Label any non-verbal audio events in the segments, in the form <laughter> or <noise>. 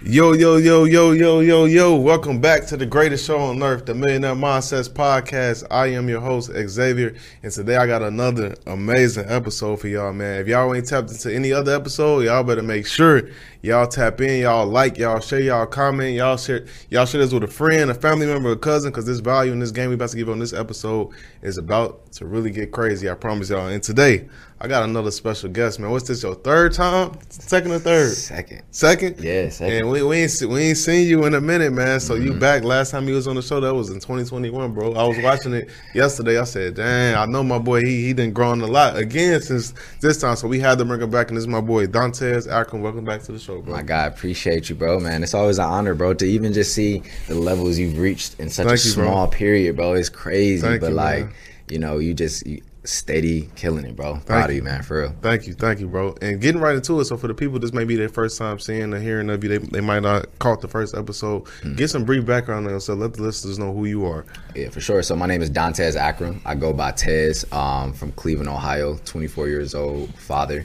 Yo, yo, yo, yo, yo, yo, yo. Welcome back to the greatest show on earth, the Millionaire Mindsets Podcast. I am your host, Xavier, and today I got another amazing episode for y'all, man. If y'all ain't tapped into any other episode, y'all better make sure y'all tap in, y'all like, y'all share, y'all comment, y'all share, y'all share this with a friend, a family member, a cousin, because this value in this game we about to give on this episode is about to really get crazy. I promise y'all. And today, I got another special guest, man. What's this? Your third time? Second or third? Second. Second? Yeah, second. And we, we ain't we ain't seen you in a minute, man. So Mm-hmm. you back last time you was on the show that was in 2021, bro. I was watching it yesterday. I said, "Dang, I know my boy. He he done grown a lot again since this time." So we had to bring him back, and this is my boy Dontez Akram. Welcome back to the show, bro. My God, appreciate you, bro, man. It's always an honor, bro, to even just see the levels you've reached in such Thank a you, bro. small period, bro. It's crazy, Thank but you, like, man. you know, you just you steady killing it, bro. Proud of you, man, for real. Thank you, thank you, bro. And getting right into it. So for the people, this may be their first time seeing or hearing of you. They, they might not caught the first episode. Hmm. Get some brief background on yourself. Let the listeners know who you are. Yeah, for sure. So my name is Dontez Akram. I go by Tez um, from Cleveland, Ohio. 24 years old, father.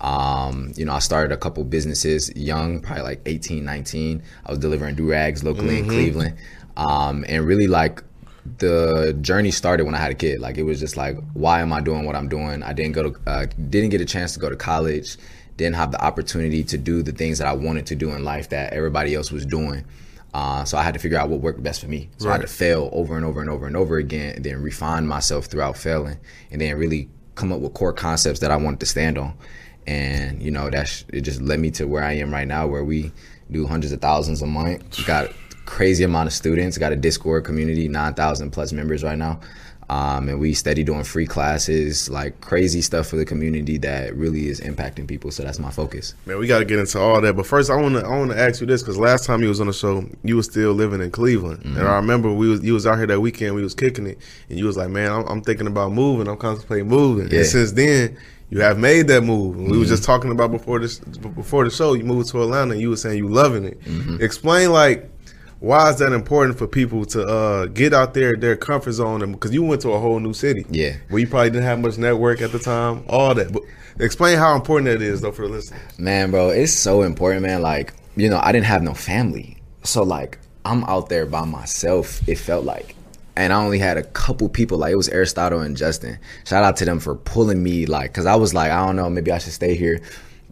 Um, you know, I started a couple businesses young, probably like 18, 19. I was delivering do rags locally in Cleveland, um, and really like the journey started when I had a kid. Like it was just like, why am I doing what I'm doing? I didn't go to, uh, didn't get a chance to go to college. Didn't have the opportunity to do the things that I wanted to do in life that everybody else was doing. Uh, so I had to figure out what worked best for me. So I had to fail over and over and over and over again, and then refine myself throughout failing, and then really come up with core concepts that I wanted to stand on. And you know, that's it. Just led me to where I am right now, where we do hundreds of thousands a month. Got crazy amount of students. Got a Discord community, nine thousand plus members right now. Um, and we steady doing free classes, like crazy stuff for the community that really is impacting people. So that's my focus. Man, we got to get into all that. But first, I want to I want to ask you this because last time you was on the show, you was still living in Cleveland, and mm-hmm. I remember we was you was out here that weekend. We was kicking it, and you was like, "Man, I'm, I'm thinking about moving. I'm contemplating moving." Yeah. And since then, you have made that move. And we was mm-hmm. just talking about before this before the show. You moved to Atlanta. and You were saying you loving it. Mm-hmm. Explain like. Why is that important for people to uh, get out there their comfort zone? And because you went to a whole new city, Yeah. where you probably didn't have much network at the time, all that. But explain how important that is, though, for the listeners. Man, bro, it's so important, man. Like, you know, I didn't have no family. So like I'm out there by myself, it felt like. And I only had a couple people, like it was Aristotle and Justin. Shout out to them for pulling me, like, cause I was like, I don't know, maybe I should stay here.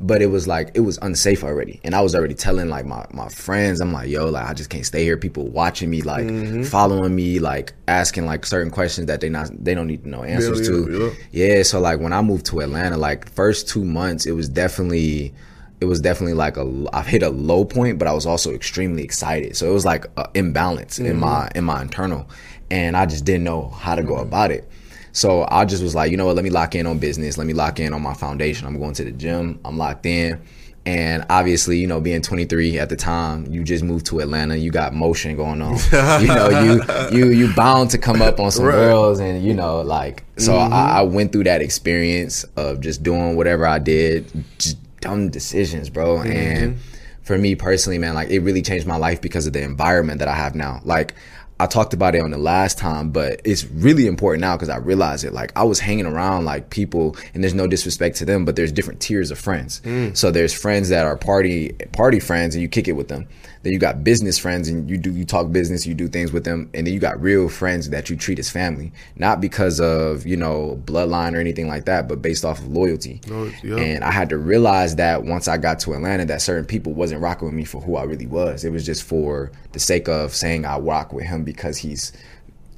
But it was like it was unsafe already. And I was already telling like my, my friends, I'm like, yo, like I just can't stay here. People watching me, like mm-hmm. following me, like asking like certain questions that they not they don't need to know answers yeah, to. Yeah, so like when I moved to Atlanta, like first two months, it was definitely, it was definitely like a I've hit a low point, but I was also extremely excited. So it was like an imbalance in mm-hmm. my in my internal, and I just didn't know how to go mm-hmm. about it. So I just was like, you know what? Let me lock in on business. Let me lock in on my foundation. I'm going to the gym. I'm locked in. And obviously, you know, being 23 at the time, you just moved to Atlanta. You got motion going on. <laughs> you know, you you you bound to come up on some Right. girls, and you know, like so. I, mm-hmm. I went through that experience of just doing whatever I did, just dumb decisions, bro. Mm-hmm. And for me personally, man, like it really changed my life because of the environment that I have now. Like I talked about it on the last time, but it's really important now because I realize it. Like I was hanging around like people, and there's no disrespect to them, but there's different tiers of friends. Mm. So there's friends that are party party friends, and you kick it with them. Then you got business friends, and you do you talk business, you do things with them, and then you got real friends that you treat as family, not because of you know bloodline or anything like that, but based off of loyalty. Loyalty, yeah. And I had to realize that once I got to Atlanta, that certain people wasn't rocking with me for who I really was. It was just for the sake of saying I rock with him because he's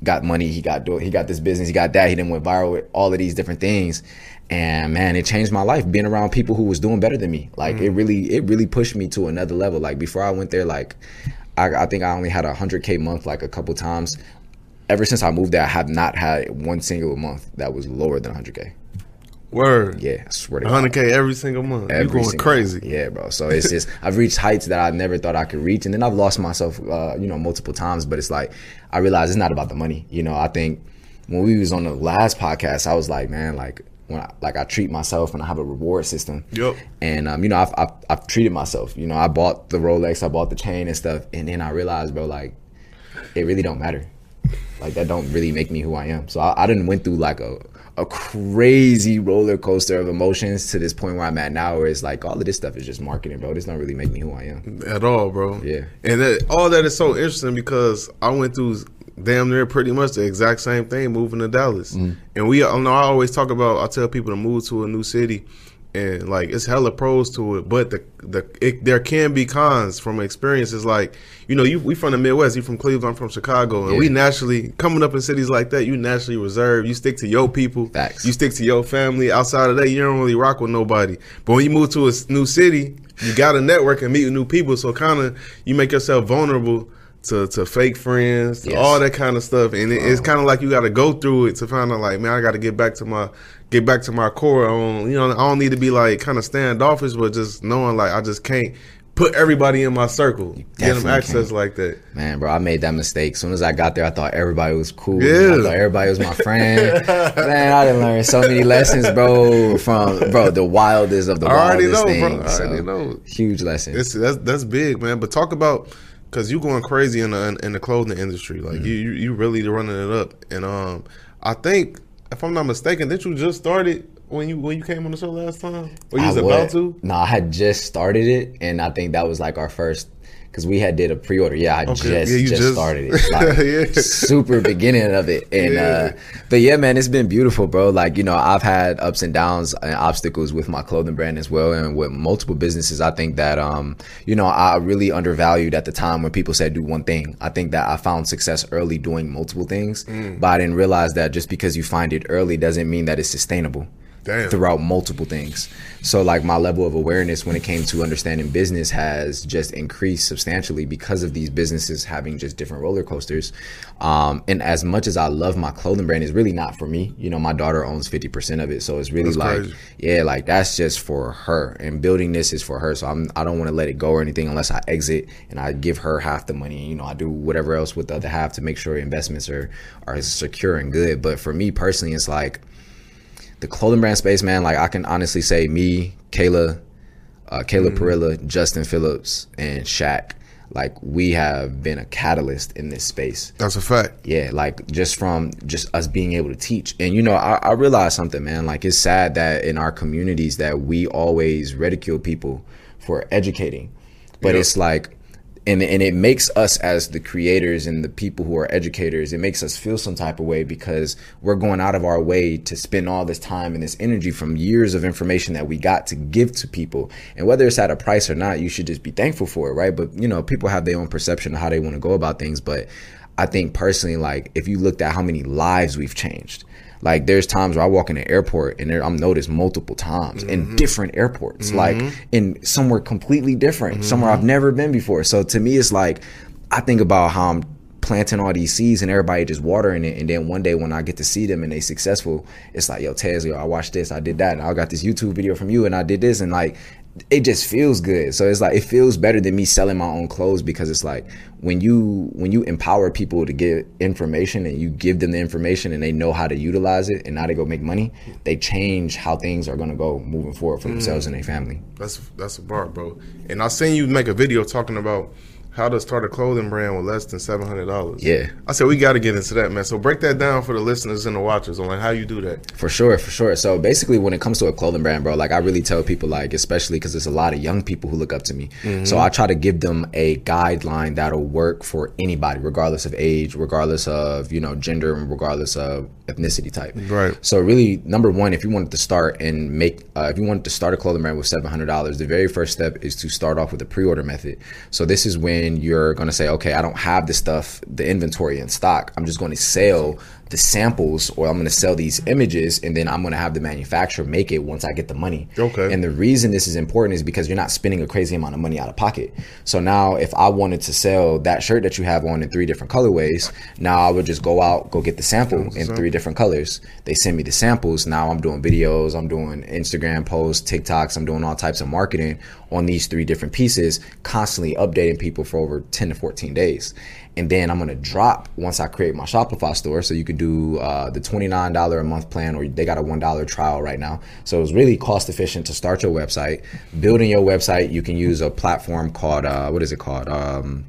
got money, he got do- he got this business, he got that, he didn't went viral with all of these different things. And man, it changed my life being around people who was doing better than me. Like it really, it really pushed me to another level. Like before I went there, like I, I think I only had a hundred k month like a couple times. Ever since I moved there, I have not had one single month that was lower than hundred k. Word. Yeah, I swear to God. 100k every single month. Every you going crazy. Yeah, bro. So it's just <laughs> I've reached heights that I never thought I could reach, and then I've lost myself, uh, you know, multiple times. But it's like I realize it's not about the money. You know, I think when we was on the last podcast, I was like, man, like when I, like I treat myself and I have a reward system. Yup. And um, you know, I've, I've I've treated myself. You know, I bought the Rolex, I bought the chain and stuff, and then I realized, bro, like it really don't matter. Like that don't really make me who I am. So I, I didn't went through like a a crazy roller coaster of emotions to this point where I'm at now, where it's like all of this stuff is just marketing, bro. This don't really make me who I am. At all, bro. Yeah. And that, all that is so interesting because I went through damn near pretty much the exact same thing moving to Dallas. Mm-hmm. And we, I know I always talk about, I tell people to move to a new city and like it's hella pros to it, but the the it, there can be cons from experiences. Like you know, you we from the Midwest, you from Cleveland, I'm from Chicago, and we Yeah. naturally coming up in cities like that. You naturally reserve. You stick to your people. Facts. You stick to your family. Outside of that, you don't really rock with nobody. But when you move to a new city, you got to network and meet new people. So kind of you make yourself vulnerable to, to fake friends, to Yes. all that kind of stuff. And it, it's kind of like you got to go through it to find out like, man, I got to get back to my get back to my core. I don't, you know, I don't need to be like kind of standoffish, but just knowing like I just can't put everybody in my circle, get them access can't. like that. Man, bro, I made that mistake. As soon as I got there, I thought everybody was cool. Yeah. I thought everybody was my friend. <laughs> Man, I didn't learn so many lessons, bro, from bro the wildest of the I already wildest know, bro. things. I already So, know. Huge lesson. It's that's that's big, man. But talk about because you're going crazy in the in the clothing industry. Mm-hmm. Like you, you you really running it up. And um, I think if I'm not mistaken, did you just started when you when you came on the show last time? Or you was I about to? No, I had just started it, and I think that was like our first because we had did a pre-order. Yeah, I just Yeah, just, just- started it, <laughs> like Yeah. super beginning of it, <laughs> and uh, but yeah, man, it's been beautiful, bro. Like you know, I've had ups and downs and obstacles with my clothing brand as well, and with multiple businesses. I think that um, you know, I really undervalued at the time when people said do one thing. I think that I found success early doing multiple things, Mm. but I didn't realize that just because you find it early doesn't mean that it's sustainable Damn. throughout multiple things. So like my level of awareness when it came to understanding business has just increased substantially because of these businesses having just different roller coasters. Um, and as much as I love my clothing brand, it's really not for me. You know, my daughter owns 50% of it. So it's really That's like, crazy. yeah, like that's just for her and building this is for her. So I'm, I don't want to let it go or anything unless I exit and I give her half the money. You know, I do whatever else with the other half to make sure investments are, are secure and good. But for me personally, it's like, the clothing brand space, man, like I can honestly say me, Kayla, uh, Kayla Perilla, Justin Phillips, and Shaq, like we have been a catalyst in this space. That's a fact. Yeah, like just from just us being able to teach. And you know, I, I realized something, man. Like it's sad that in our communities that we always ridicule people for educating. But Yeah. it's like and and it makes us as the creators and the people who are educators, it makes us feel some type of way because we're going out of our way to spend all this time and this energy from years of information that we got to give to people. And whether it's at a price or not, you should just be thankful for it, right? But you know, people have their own perception of how they want to go about things. But I think personally, like if you looked at how many lives we've changed, like there's times where I walk in an airport and there, I'm noticed multiple times in mm-hmm. different airports, mm-hmm. like in somewhere completely different, mm-hmm. somewhere I've never been before. So to me, it's like I think about how I'm planting all these seeds and everybody just watering it, and then one day when I get to see them and they successful, it's like yo, Tez, yo, I watched this, I did that, and I got this YouTube video from you, and I did this, and like it just feels good. So it's like it feels better than me selling my own clothes because it's like when you when you empower people to get information and you give them the information and they know how to utilize it and now they go make money, they change how things are gonna go moving forward for themselves mm. and their family. That's that's a bar, bro. And I seen you make a video talking about how to start a clothing brand with less than seven hundred dollars. Yeah. I said we got to get into that, man. So break that down for the listeners and the watchers on like how you do that. For sure, for sure. So basically, when it comes to a clothing brand, bro, like I really tell people, like especially because there's a lot of young people who look up to me. Mm-hmm. So I try to give them a guideline that'll work for anybody, regardless of age, regardless of you know gender, and regardless of ethnicity type. Right. So really, number one, if you wanted to start and make, uh, if you wanted to start a clothing brand with seven hundred dollars, the very first step is to start off with a pre-order method. So this is when you're going to say, okay, I don't have the stuff, the inventory in stock. I'm just going to sell the samples or I'm going to sell these images and then I'm going to have the manufacturer make it once I get the money. Okay. And the reason this is important is because you're not spending a crazy amount of money out of pocket. So now if I wanted to sell that shirt that you have on in three different colorways, now I would just go out, go get the sample in three different colors. They send me the samples. Now I'm doing videos, I'm doing Instagram posts, TikToks, I'm doing all types of marketing on these three different pieces, constantly updating people for over 10 to 14 days and then I'm gonna drop once I create my Shopify store. So you could do uh, the $29 a month plan, or they got a $1 trial right now. So it's really cost efficient to start your website. Building your website, you can use a platform called uh, what is it called? Um,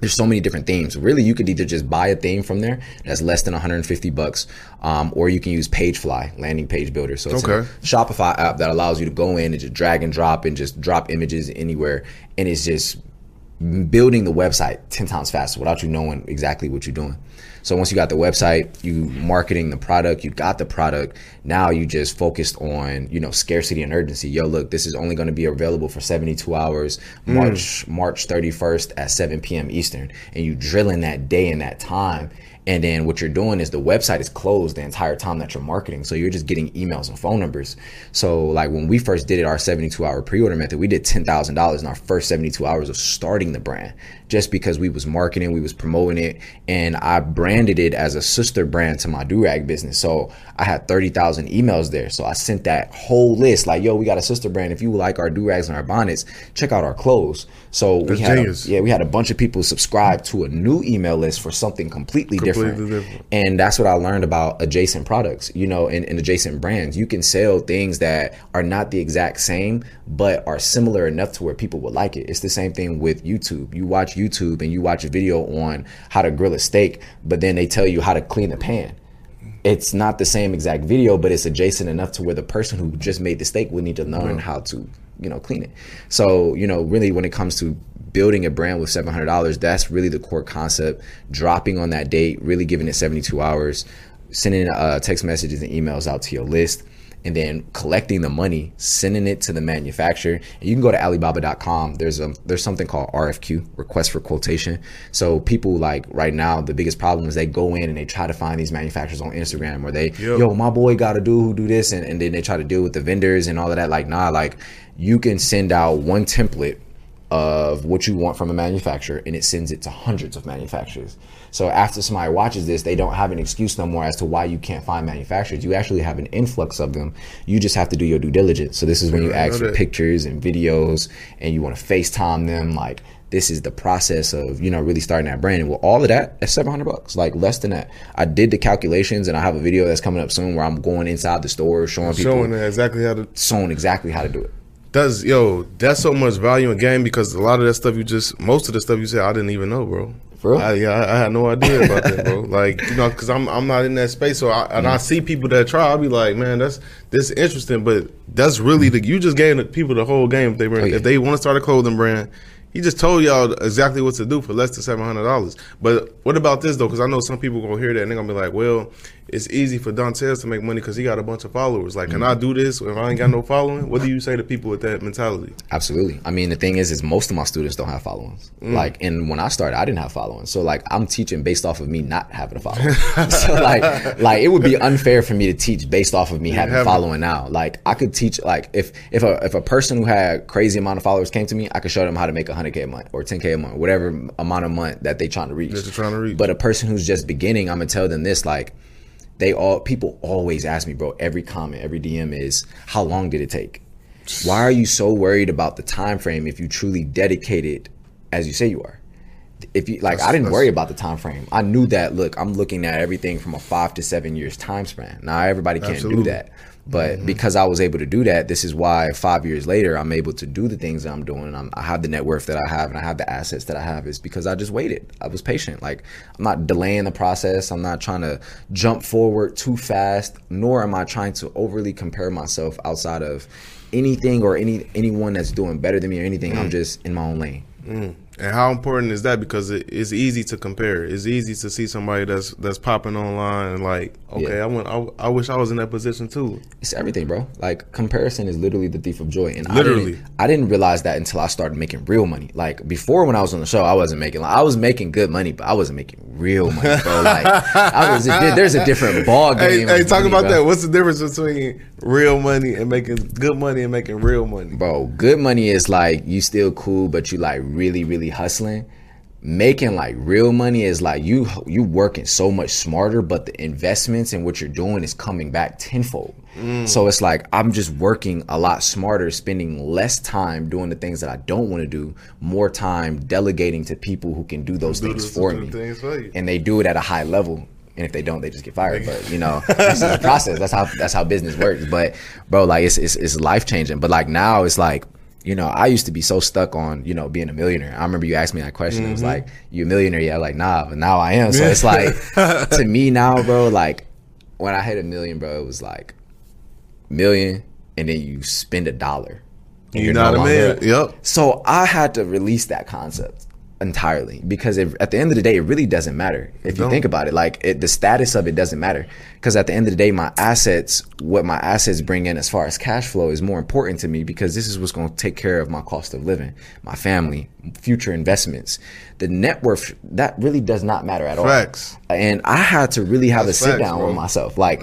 there's so many different themes. Really, you could either just buy a theme from there that's less than 150 bucks, um, or you can use Pagefly, landing page builder. So it's Okay. a Shopify app that allows you to go in and just drag and drop and just drop images anywhere, and it's just building the website 10 times faster without you knowing exactly what you're doing. So once you got the website, you marketing the product, you got the product, now you just focused on, you know, scarcity and urgency. Yo, look, this is only going to be available for 72 hours, hmm. March March 31st at 7 p.m. Eastern, and you drilling that day and that time. And then what you're doing is the website is closed the entire time that you're marketing. So you're just getting emails and phone numbers. So like when we first did it, our 72 hour pre-order method, we did $10,000 in our first 72 hours of starting the brand just because we was marketing, we was promoting it. And I branded it as a sister brand to my do-rag business. So I had 30,000 emails there. So I sent that whole list like, yo, we got a sister brand. If you like our do-rags and our bonnets, check out our clothes. So we That's had, a, yeah, we had a bunch of people subscribe to a new email list for something completely, Completely different. different. And that's what I learned about adjacent products, you know, and, and adjacent brands. You can sell things that are not the exact same, but are similar enough to where people would like it. It's the same thing with YouTube. You watch YouTube and you watch a video on how to grill a steak, but then they tell you how to clean the pan. It's not the same exact video, but it's adjacent enough to where the person who just made the steak would need to learn how to, you know, clean it. So, you know, really when it comes to building a brand with $700, that's really the core concept. Dropping on that date, really giving it 72 hours, sending uh, text messages and emails out to your list, and then collecting the money, sending it to the manufacturer. And you can go to Alibaba.com. There's a there's something called RFQ, request for quotation. So people like right now, the biggest problem is they go in and they try to find these manufacturers on Instagram or they, Yep. yo, my boy got a dude who do this, and, and then they try to deal with the vendors and all of that. Like, nah, like you can send out one template of what you want from a manufacturer and it sends it to hundreds of manufacturers. So after somebody watches this, they don't have an excuse no more as to why you can't find manufacturers. You actually have an influx of them. You just have to do your due diligence. So this is when you ask for pictures and videos and you want to FaceTime them. Like this is the process of, you know, really starting that brand. And with all of that, that's 700 bucks, like less than that. I did the calculations and I have a video that's coming up soon where I'm going inside the store showing people, Showing exactly how to showing exactly how to do it. Does yo, that's so much value in game because a lot of that stuff you just, most of the stuff you said, I didn't even know, bro. Real? I, yeah, I, I had no idea about that, bro. <laughs> Like you know, because I'm I'm not in that space, so I, and I mm. see people that try, I'll be like, man, that's this interesting, but that's really the you just gave the people the whole game if they Oh, yeah. if they want to start a clothing brand. He just told y'all exactly what to do for less than seven hundred dollars. But what about this though? Because I know some people gonna hear that and they're gonna be like, "Well, it's easy for Dontez to make money because he got a bunch of followers. Like, can I do this if I ain't got no following?" What do you say to people with that mentality? Absolutely. I mean, the thing is, is most of my students don't have followings. Mm. Like, and when I started, I didn't have followings. So, like, I'm teaching based off of me not having a <laughs> following. so, like, like it would be unfair for me to teach based off of me having a following now. Like, I could teach, like, if if a if a person who had crazy amount of followers came to me, I could show them how to make 100k a month or 10k a month, whatever amount of month that they trying to reach. That you're trying to reach. But a person who's just beginning, I'm gonna tell them this, like. They all people always ask me, bro. Every comment, every DM is, "How long did it take?" why are you so worried about the time frame if you truly dedicated as you say you are if you like i didn't worry about the time frame i knew that look i'm looking at everything from a five to seven years time span now everybody can't Absolutely. do that but Mm-hmm. because i was able to do that this is why five years later i'm able to do the things that i'm doing and I'm, i have the net worth that i have and i have the assets that i have is because i just waited i was patient like i'm not delaying the process i'm not trying to jump forward too fast nor am i trying to overly compare myself outside of anything or any anyone that's doing better than me or anything. Mm. I'm just in my own lane. And how important is that? Because it, it's easy to compare. It's easy to see somebody that's that's popping online and like, okay, Yeah. I want, I, I wish I was in that position too. It's everything, bro. Like comparison is literally the thief of joy, and Literally. I didn't, I didn't realize that until I started making real money. Like before, when I was on the show, I wasn't making. Like, I was making good money, but I wasn't making real money, bro. Like I was. There's a different <laughs> ball game. hey, of talk money, about bro. that. What's the difference between real money and making good money and making real money? bro good money is like you still cool but you like really really hustling making like real money is like you you working so much smarter but the investments and what you're doing is coming back tenfold mm. so it's like i'm just working a lot smarter spending less time doing the things that i don't want to do more time delegating to people who can do those Do things for me things for and they do it at a high level. And if they don't, they just get fired. But you know, this is the <laughs> process. That's how that's how business works. But bro, like it's it's, it's life changing. But like now, it's like you know, I used to be so stuck on you know being a millionaire. I remember you asked me that question. It was mm-hmm. like, "You a millionaire?" Yeah, like nah, but now I am. So it's like <laughs> to me now, bro. Like when I hit a million, bro, it was like million, and then you spend a dollar. you're know what no I mean? Yep. so I had to release that concept entirely because it, at the end of the day, it really doesn't matter if you think about it. Like it, the status of it doesn't matter because at the end of the day, my assets, what my assets bring in as far as cash flow, is more important to me because this is what's going to take care of my cost of living, my family, future investments. The net worth that really does not matter at all. And I had to really have That's a sit facts, down bro. with myself, like.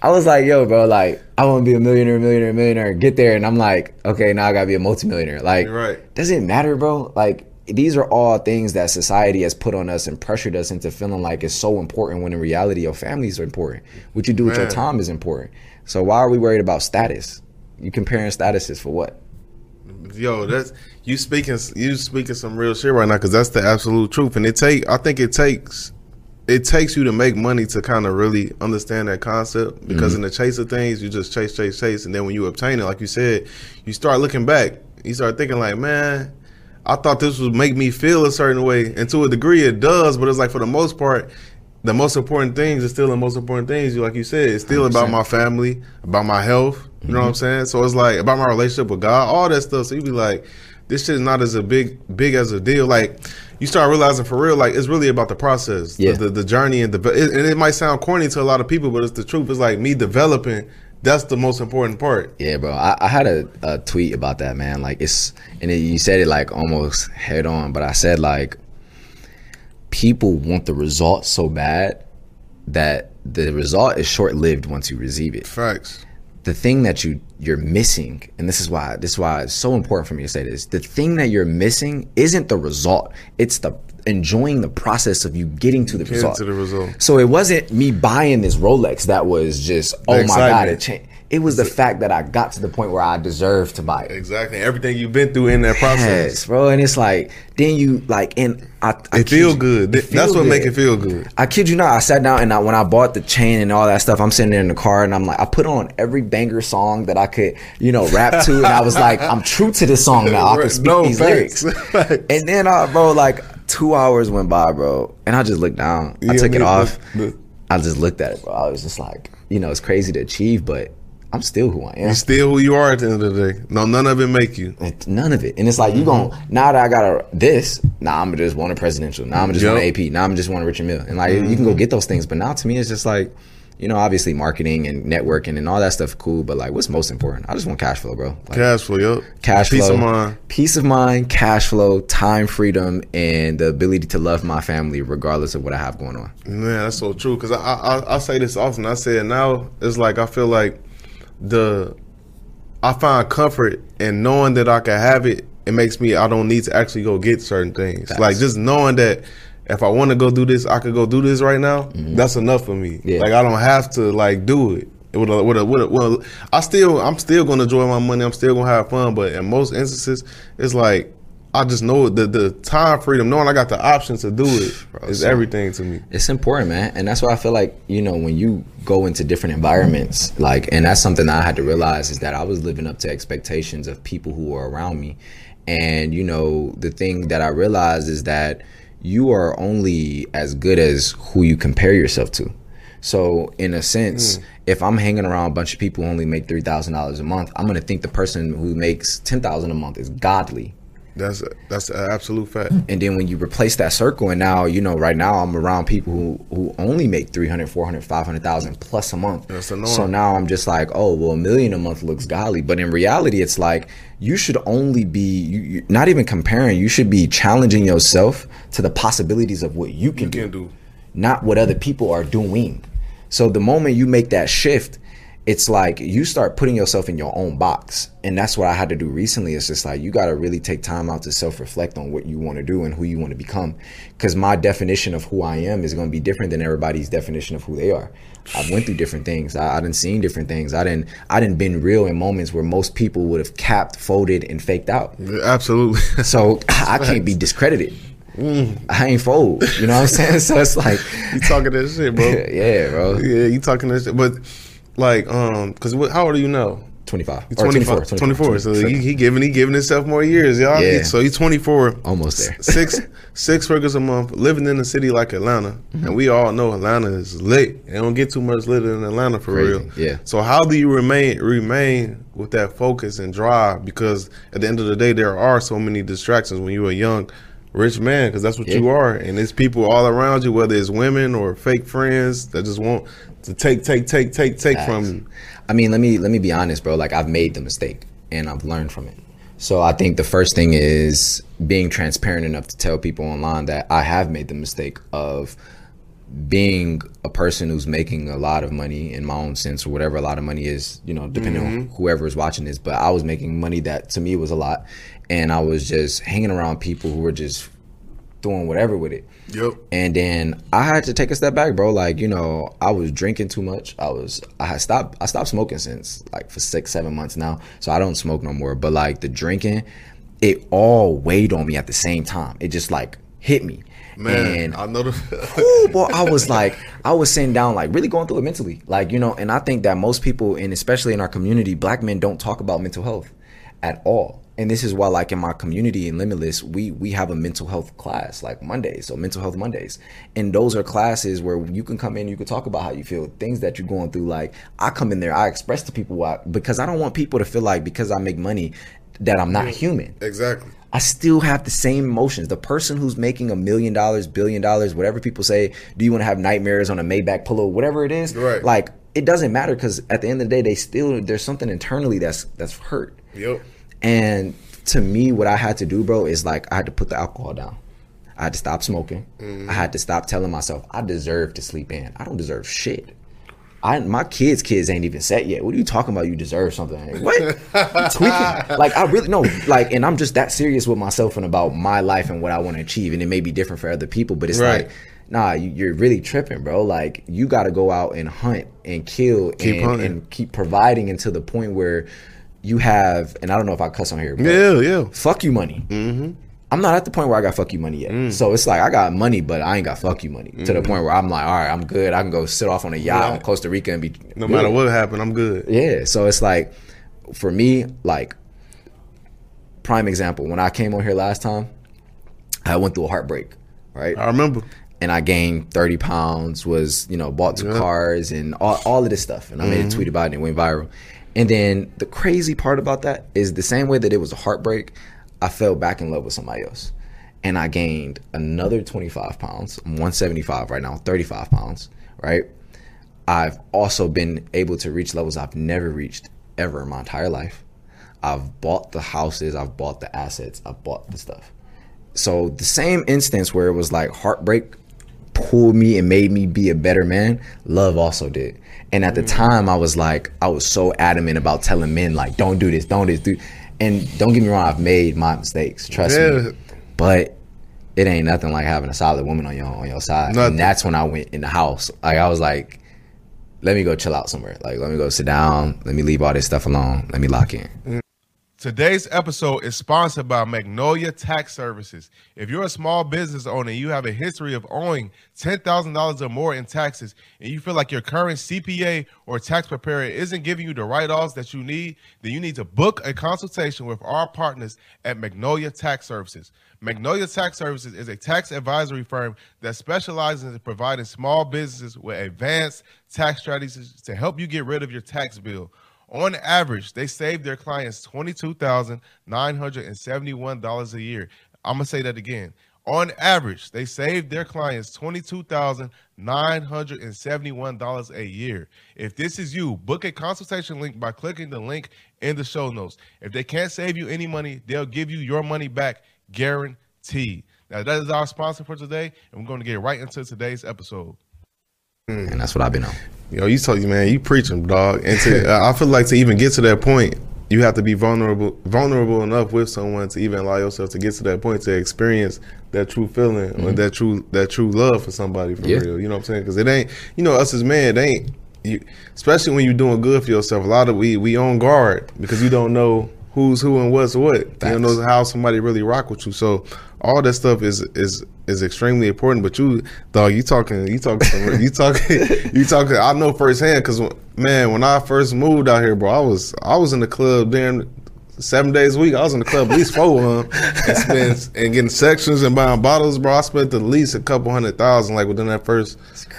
I was like, yo, bro, like, I want to be a millionaire, millionaire, millionaire. Get there, and I'm like, okay, now I gotta be a multimillionaire. Like, You're right. does it matter, bro? Like, these are all things that society has put on us and pressured us into feeling like it's so important when in reality your families are important. What you do with your time is important. So why are we worried about status? You comparing statuses for what? Yo, that's you speaking. You speaking some real shit right now because that's the absolute truth. And it take. I think it takes. It takes you to make money to kind of really understand that concept because mm-hmm. in the chase of things, you just chase, chase, chase, and then when you obtain it, like you said, you start looking back. You start thinking like, man, I thought this would make me feel a certain way, and to a degree, it does. But it's like for the most part, the most important things are still the most important things. Like you said, it's still about 100%. my family, about my health. You know what I'm mm-hmm. saying? So it's like about my relationship with God, all that stuff. So you be like, this shit is not as a big big as a deal. Like you start realizing for real, like it's really about the process, the- Yeah. the, the, journey, and the it, and it might sound corny to a lot of people, but it's the truth. It's like me developing. That's the most important part. Yeah, bro. I, I had a, a tweet about that, man. Like it's and it, you said it like almost head on, but I said like people want the result so bad that the result is short lived once you receive it. Facts. the thing that you you're missing and this is why this is why it's so important for me to say this the thing that you're missing isn't the result it's the enjoying the process of you getting to the Getting result to the result. so it wasn't me buying this rolex that was just oh my god it changed it was the fact that i got to the point where i deserved to buy it Exactly. Everything you've been through in that process. Yes, bro, and it's like then you like and I, I It feel you- good. it That's what good. make it feel good. I kid you not. I sat down and I, when I bought the chain and all that stuff, I'm sitting there in the car and I'm like, I put on every banger song that I could, you know, rap to, and I was like, I'm true to this song now. I <laughs> can speak No, these facts. lyrics. <laughs> And then, uh, bro, like two hours went by, bro, and I just looked down. I took it off. I just looked at it, bro. I was just like, you know, it's crazy to achieve, but I'm still who I am. You're still who you are at the end of the day. No, none of it make you. It's none of it. And it's like you gon' mm-hmm. now that I got a this, now I'm just want a presidential. Now I'm just want Yup. an AP. Now I'm just want a Richard Mille. And like mm-hmm. you can go get those things, but now to me it's just like, you know, obviously marketing and networking and all that stuff cool, but like what's most important? I just want cash flow, bro. Like, Cash flow, yup. cash Peace flow, of mind. peace of mind, cash flow, time freedom, and the ability to love my family regardless of what I have going on. Man, that's so true. Cause I, I I say this often. I say it now. It's like I feel like the I find comfort in knowing that I can have it. It makes me I don't need to actually go get certain things. Facts. Like just knowing that if I want to go do this, I could go do this right now. That's enough for me. Mm-hmm. Yeah. Like I don't have to like do it. With a, with a, with a, well, I still I'm still gonna enjoy my money. I'm still gonna have fun. But in most instances, it's like I just know the the time freedom, knowing I got the option to do it, <sighs> Bro, is so- everything to me. It's important, man. And that's why I feel like, you know, when you go into different environments, like, and that's something that I had to realize is that I was living up to expectations of people who were around me. And, you know, the thing that I realized is that you are only as good as who you compare yourself to. So, in a sense, hmm. if I'm hanging around a bunch of people who only make $3,000 a month, I'm going to think the person who makes 10000 a month is godly That's that's an absolute fact. And then when you replace that circle, and now you know, right now I'm around people who who only make 300, 400, 500,000 plus a month. That's norm. So now I'm just like, oh well, a million a month looks golly, but in reality, it's like you should only be you, you, not even comparing. You should be challenging yourself to the possibilities of what you can, You do, can do. not what other people are doing. So the moment you make that shift, it's like you start putting yourself in your own box. And that's what I had to do recently. It's just like you got to really take time out to self reflect on what you want to do and who you want to become. Because my definition of who I am is going to be different than everybody's definition of who they are. I went through different things. I, I didn't seen different things. I didn't. I didn't been real in moments where most people would have capped, folded, and faked out. Absolutely. <laughs> So I can't be discredited. Mm. I ain't fold. You know what I'm saying? <laughs> So it's like, you talking that shit, bro. <laughs> yeah, bro. Yeah, you talking that shit. But like, um, cause how old are you now? 25. He's Or 25, 24, So he, he giving he giving himself more years, y'all. Yeah. So he's 24. Almost there. Six <laughs> six figures a month, living in a city like Atlanta, Mm-hmm. and we all know Atlanta is lit. They don't get too much lit in Atlanta for Crazy, real. yeah. So how do you remain remain with that focus and drive? Because at the end of the day, there are so many distractions when you're young. Rich man, because that's what you are, and it's people all around you, whether it's women or fake friends that just want to take, take, take, take, take from Facts. you. I mean, let me let me be honest, bro. Like I've made the mistake and I've learned from it. So I think the first thing is being transparent enough to tell people online that I have made the mistake of being a person who's making a lot of money in my own sense or whatever a lot of money is, you know, depending on mm-hmm. whoever is watching this. But I was making money that to me was a lot. And I was just hanging around people who were just doing whatever with it. Yep. And then I had to take a step back, bro. Like, you know, I was drinking too much. I was I had stopped I stopped smoking since like for six, seven months now. So I don't smoke no more. But like the drinking, it all weighed on me at the same time. It just like hit me. Man, and I know the. <laughs> Ooh, boy, I was like, I was sitting down, like really going through it mentally. Like, you know, and I think that most people, and especially in our community, black men don't talk about mental health at all. And this is why, like in my community in Limitless, we we have a mental health class like Mondays, so mental health Mondays, and those are classes where you can come in, you can talk about how you feel, things that you're going through. Like I come in there, I express to people why because I don't want people to feel like because I make money that I'm not human. exactly. I still have the same emotions. The person who's making a million dollars, billion dollars, whatever people say, do you want to have nightmares on a Maybach pillow, whatever it is? Right. Like it doesn't matter because at the end of the day, they still there's something internally that's that's hurt. Yep. And to me, what I had to do, bro, is like I had to put the alcohol down. I had to stop smoking. I had to stop telling myself I deserve to sleep in. I don't deserve shit. I my kids' kids ain't even set yet. What are you talking about? You deserve something? What? You tweaking? <laughs> Like I really no. Like, and I'm just that serious with myself and about my life and what I want to achieve. And it may be different for other people, but it's Right. like, nah, you, you're really tripping, bro. Like you got to go out and hunt and kill Keep and, and keep providing until the point where you have. And I don't know if I cuss on here. But Yeah, yeah. fuck you money. Mm-hmm. I'm not at the point where I got fuck you money yet. Mm. So it's like I got money, but I ain't got fuck you money to the mm-hmm. point where I'm like, all right, I'm good. I can go sit off on a yacht Yeah. in Costa Rica and be No good. matter what happened, I'm good. Yeah. So it's like, for me, like, prime example. When I came on here last time, I went through a heartbreak, right? I remember. and I gained 30 pounds, was, you know, bought two Yeah. cars and all, all of this stuff. And I made a mm-hmm. tweet about it and it went viral. And then the crazy part about that is the same way that it was a heartbreak, I fell back in love with somebody else. And I gained another 25 pounds. I'm 175 right now, 35 pounds, right? I've also been able to reach levels I've never reached ever in my entire life. I've bought the houses, I've bought the assets, I've bought the stuff. So the same instance where it was like heartbreak pulled me and made me be a better man, love also did. And at the mm. time I was like, I was so adamant about telling men like, don't do this, don't do this, do. And don't get me wrong, I've made my mistakes, trust Yeah. me. But it ain't nothing like having a solid woman on your on your side. Nothing. And that's when I went in the house. Like I was like, let me go chill out somewhere. Like let me go sit down. Let me leave all this stuff alone. Let me lock in. Mm. Today's episode is sponsored by Magnolia Tax Services. If you're a small business owner and you have a history of owing $10,000 or more in taxes, and you feel like your current CPA or tax preparer isn't giving you the write offs that you need, then you need to book a consultation with our partners at Magnolia Tax Services. Magnolia Tax Services is a tax advisory firm that specializes in providing small businesses with advanced tax strategies to help you get rid of your tax bill. On average, they save their clients $22,971 a year. I'm going to say that again. On average, they save their clients $22,971 a year. If this is you, book a consultation link by clicking the link in the show notes. If they can't save you any money, they'll give you your money back guaranteed. Now, that is our sponsor for today, and we're going to get right into today's episode. Mm. And that's what I've been on. Yo, you told you, man, you preaching, dog. And to, <laughs> I feel like to even get to that point, you have to be vulnerable, vulnerable enough with someone to even allow yourself to get to that point to experience that true feeling or mm-hmm. that true that true love for somebody for Yeah. real. You know what I'm saying? Because it ain't, you know, us as men, it ain't. You, especially when you're doing good for yourself. A lot of we we on guard because you don't know who's who and what's what. You don't know how somebody really rock with you. So all that stuff is is is extremely important. But you, dog, you talking, you talking, some- you talking, <laughs> you talking. I know firsthand because man, when I first moved out here, bro, I was I was in the club damn seven days a week. I was in the club at least four of them and <laughs> spent and getting sections and buying bottles, bro. I spent at least a couple hundred thousand like within that first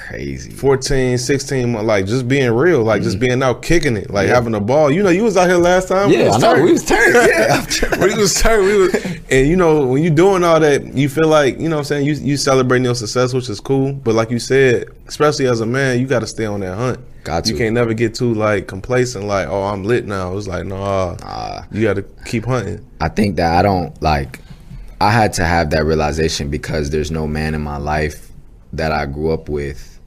crazy. 14, 16 like just being real, like just mm. being out kicking it, like having a ball. You know, you was out here last time. Yeah, I know. We was turned. <laughs> Yeah, we was turned. We was, and you know, when you doing all that, you feel like, you know what I'm saying, you you celebrating your success, which is cool. But like you said, especially as a man, you gotta stay on that hunt. Got You can't never get too like complacent, like, oh, I'm lit now. It's like, nah, Nah. you gotta keep hunting. I think that I don't like. I had to have that realization because there's no man in my life that I grew up with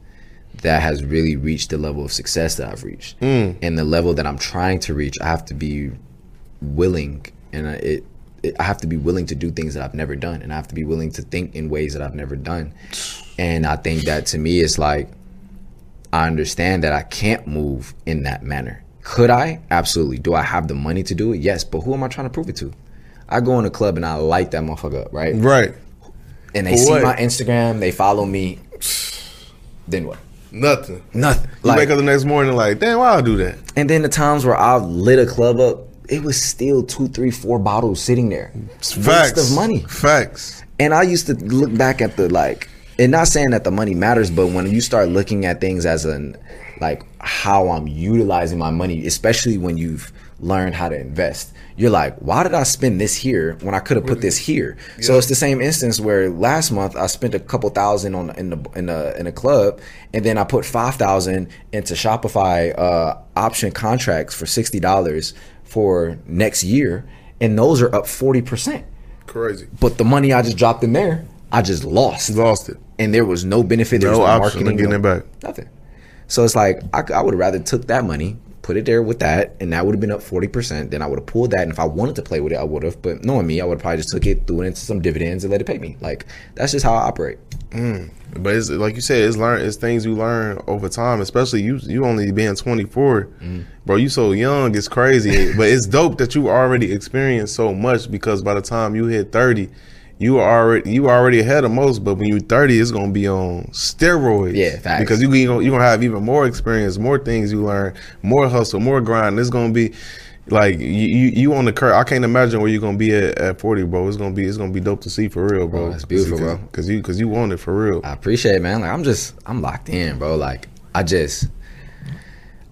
that has really reached the level of success that I've reached, Mm. and the level that I'm trying to reach. I have to be willing, and I- it, it. I have to be willing to do things that I've never done, and I have to be willing to think in ways that I've never done. And I think that to me, it's like I understand that I can't move in that manner. Could I? Absolutely. Do I have the money to do it? Yes. But who am I trying to prove it to? I go in a club and I light that motherfucker up, right? Right. And they For see my Instagram, they follow me. Then what? Nothing. Nothing. You Like, wake up the next morning like, damn, why I do that? and then the times where I lit a club up, it was still two, three, four bottles sitting there. It's Facts. Waste of money. Facts. And I used to look back at the like, and not saying that the money matters, but when you start looking at things as an like how I'm utilizing my money, especially when you've learned how to invest, you're like, why did I spend this here when I could have put this here? So it's the same instance where last month I spent a couple thousand on in the in the in a club, and then I put five thousand into Shopify uh, option contracts for sixty dollars for next year, and those are up forty percent. Crazy. But the money I just dropped in there, I just lost. Lost it. And there was no benefit. There was No no option of marketing. getting no- it back. Nothing. So it's like I, I would have rather took that money, put it there with that, and that would have been up forty percent. Then I would have pulled that, and if I wanted to play with it, I would have. But knowing me, I would probably just took it, threw it into some dividends, and let it pay me. Like that's just how I operate. Mm. But it's like you said, it's learn it's things you learn over time, especially you you only being 24. Bro, you so young, it's crazy. <laughs> but it's dope that you already experienced so much because by the time you hit 30, you are already you already ahead of most, but when you're 30, it's gonna be on steroids. Yeah, facts. Because you you gonna, you gonna have even more experience, more things you learn, more hustle, more grind. It's gonna be like you, you you on the curve. I can't imagine where you're gonna be at, at 40, bro. It's gonna be it's gonna be dope to see for real, bro. Oh, that's beautiful, bro. Cause you cause you want it for real. I appreciate it, man. Like I'm just I'm locked in, bro. Like I just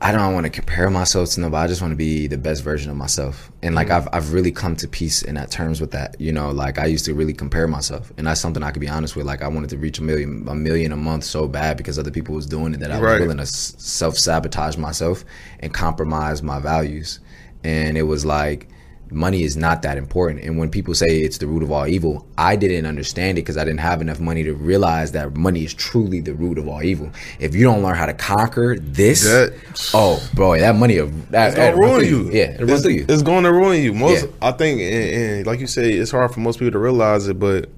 I don't want to compare myself to nobody. I just want to be the best version of myself. And like mm. I've I've really come to peace and at terms with that. You know, like I used to really compare myself, and that's something I could be honest with. Like I wanted to reach a million a million a month so bad because other people was doing it that I was Right. willing to self sabotage myself and compromise my values. And it was like money is not that important. And when people say it's the root of all evil, I didn't understand it because I didn't have enough money to realize that money is truly the root of all evil. If you don't learn how to conquer this, That- oh boy, that money, will- that, gonna that'll ruin you. Yeah, it'll run it's, through you. It's going to ruin you. Most, Yeah. I think, and, and like you say, it's hard for most people to realize it. But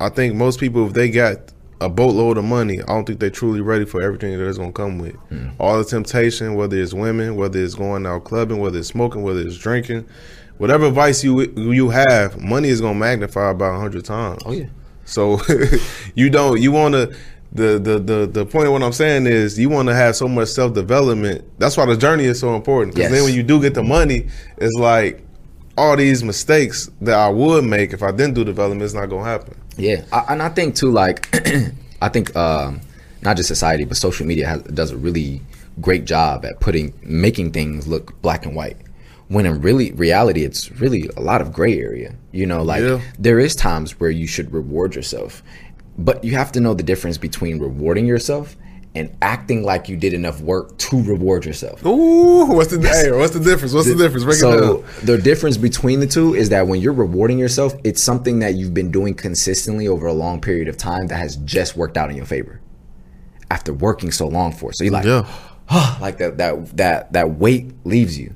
I think most people, if they got a boatload of money, I don't think they're truly ready for everything that it's going to come with. Hmm. All the temptation, whether it's women, whether it's going out clubbing, whether it's smoking, whether it's drinking, whatever vice you you have, money is going to magnify about a hundred times. Oh yeah. So <laughs> you don't you want to the, the the the point of what I'm saying is you want to have so much self development. That's why the journey is so important. Because Yes. then when you do get the money, it's like all these mistakes that I would make if I didn't do development, it's not gonna happen. Yeah, I, and I think too, like, <clears throat> I think um, not just society, but social media has, does a really great job at putting making things look black and white. When in really reality, it's really a lot of gray area. You know, like Yeah. there is times where you should reward yourself, but you have to know the difference between rewarding yourself and acting like you did enough work to reward yourself. Ooh, what's the hey, what's the difference? What's the difference? Break it So down. the difference between the two is that when you're rewarding yourself, it's something that you've been doing consistently over a long period of time that has just worked out in your favor. After working so long for it. So you're like, Yeah. <gasps> like that that that that weight leaves you.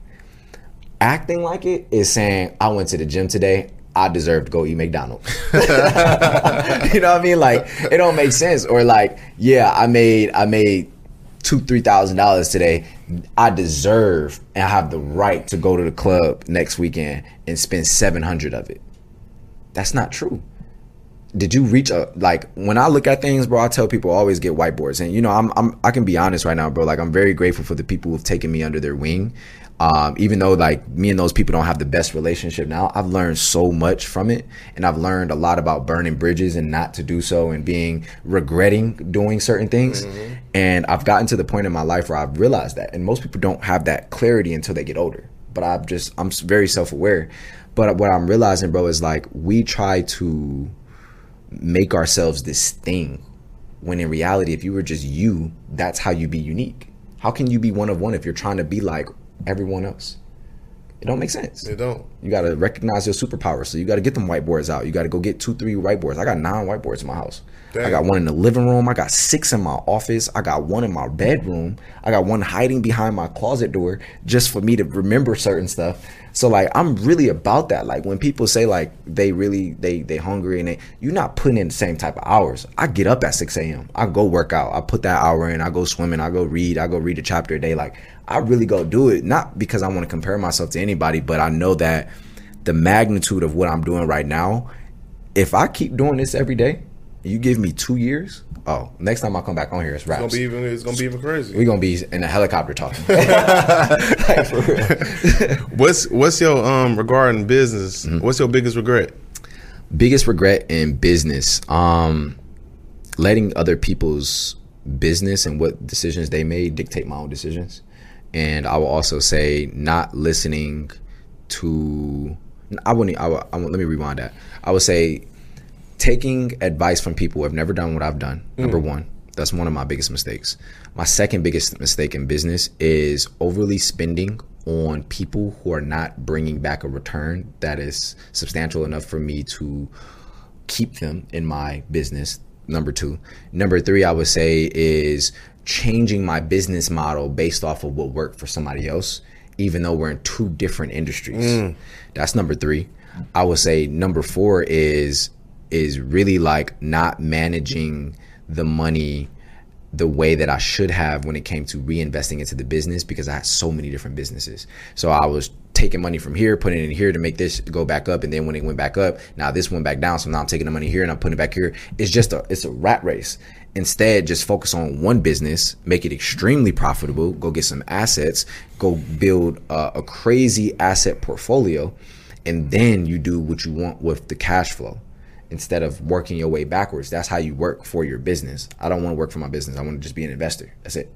Acting like it is saying, I went to the gym today. I deserve to go eat McDonald's. <laughs> you know what I mean? Like it don't make sense. Or like, yeah, I made I made two three thousand dollars today. I deserve and I have the right to go to the club next weekend and spend seven hundred of it. That's not true did you reach a like when I look at things, bro? I tell people always get whiteboards, and you know I'm, I'm I can be honest right now, bro. Like I'm very grateful for the people who've taken me under their wing. Um, even though like me and those people don't have the best relationship now, I've learned so much from it, and I've learned a lot about burning bridges and not to do so, and being regretting doing certain things. And I've gotten to the point in my life where I've realized that, and most people don't have that clarity until they get older. But I'm just I'm very self aware. But what I'm realizing, bro, is like we try to make ourselves this thing when in reality if you were just you that's how you be unique how can you be one of one if you're trying to be like everyone else. It don't make sense. It don't. you got to recognize your superpowers. So you got to get them whiteboards out. You got to go get two three whiteboards. I got nine whiteboards in my house. I got one in the living room. I got six in my office. I got one in my bedroom. I got one hiding behind my closet door just for me to remember certain stuff. So like i'm really about that. Like when people say like they really they they hungry and they you're not putting in the same type of hours. I get up at 6 a.m i go work out. I put that hour in. I go swimming. I go read. I go read a chapter a day. Like i really go do it not because i want to compare myself to anybody but i know that the magnitude of what i'm doing right now if i keep doing this every day you give me two years oh next time i come back on here it's It's gonna be even. It's gonna be even crazy. we're gonna be in a helicopter talking like for real What's what's your um regarding business? Mm-hmm. What's your biggest regret? biggest regret in business um letting other people's business and what decisions they made dictate my own decisions and i will also say not listening to i wouldn't I, would- I would- let me rewind that i would say taking advice from people who have never done what i've done mm. number one that's one of my biggest mistakes my second biggest mistake in business is overly spending on people who are not bringing back a return that is substantial enough for me to keep them in my business. Number two. Number three, I would say is changing my business model based off of what worked for somebody else, even though we're in two different industries. Mm. That's number three. I would say number four is is really like not managing the money the way that I should have when it came to reinvesting into the business because I had so many different businesses. So I was taking money from here, putting it in here to make this go back up, and then when it went back up, now this went back down. So now I'm taking the money here and I'm putting it back here. It's just a it's a rat race. Instead, just focus on one business, make it extremely profitable. Go get some assets, go build a, a crazy asset portfolio, and then you do what you want with the cash flow instead of working your way backwards. That's how you work for your business. I don't want to work for my business. I want to just be an investor. That's it.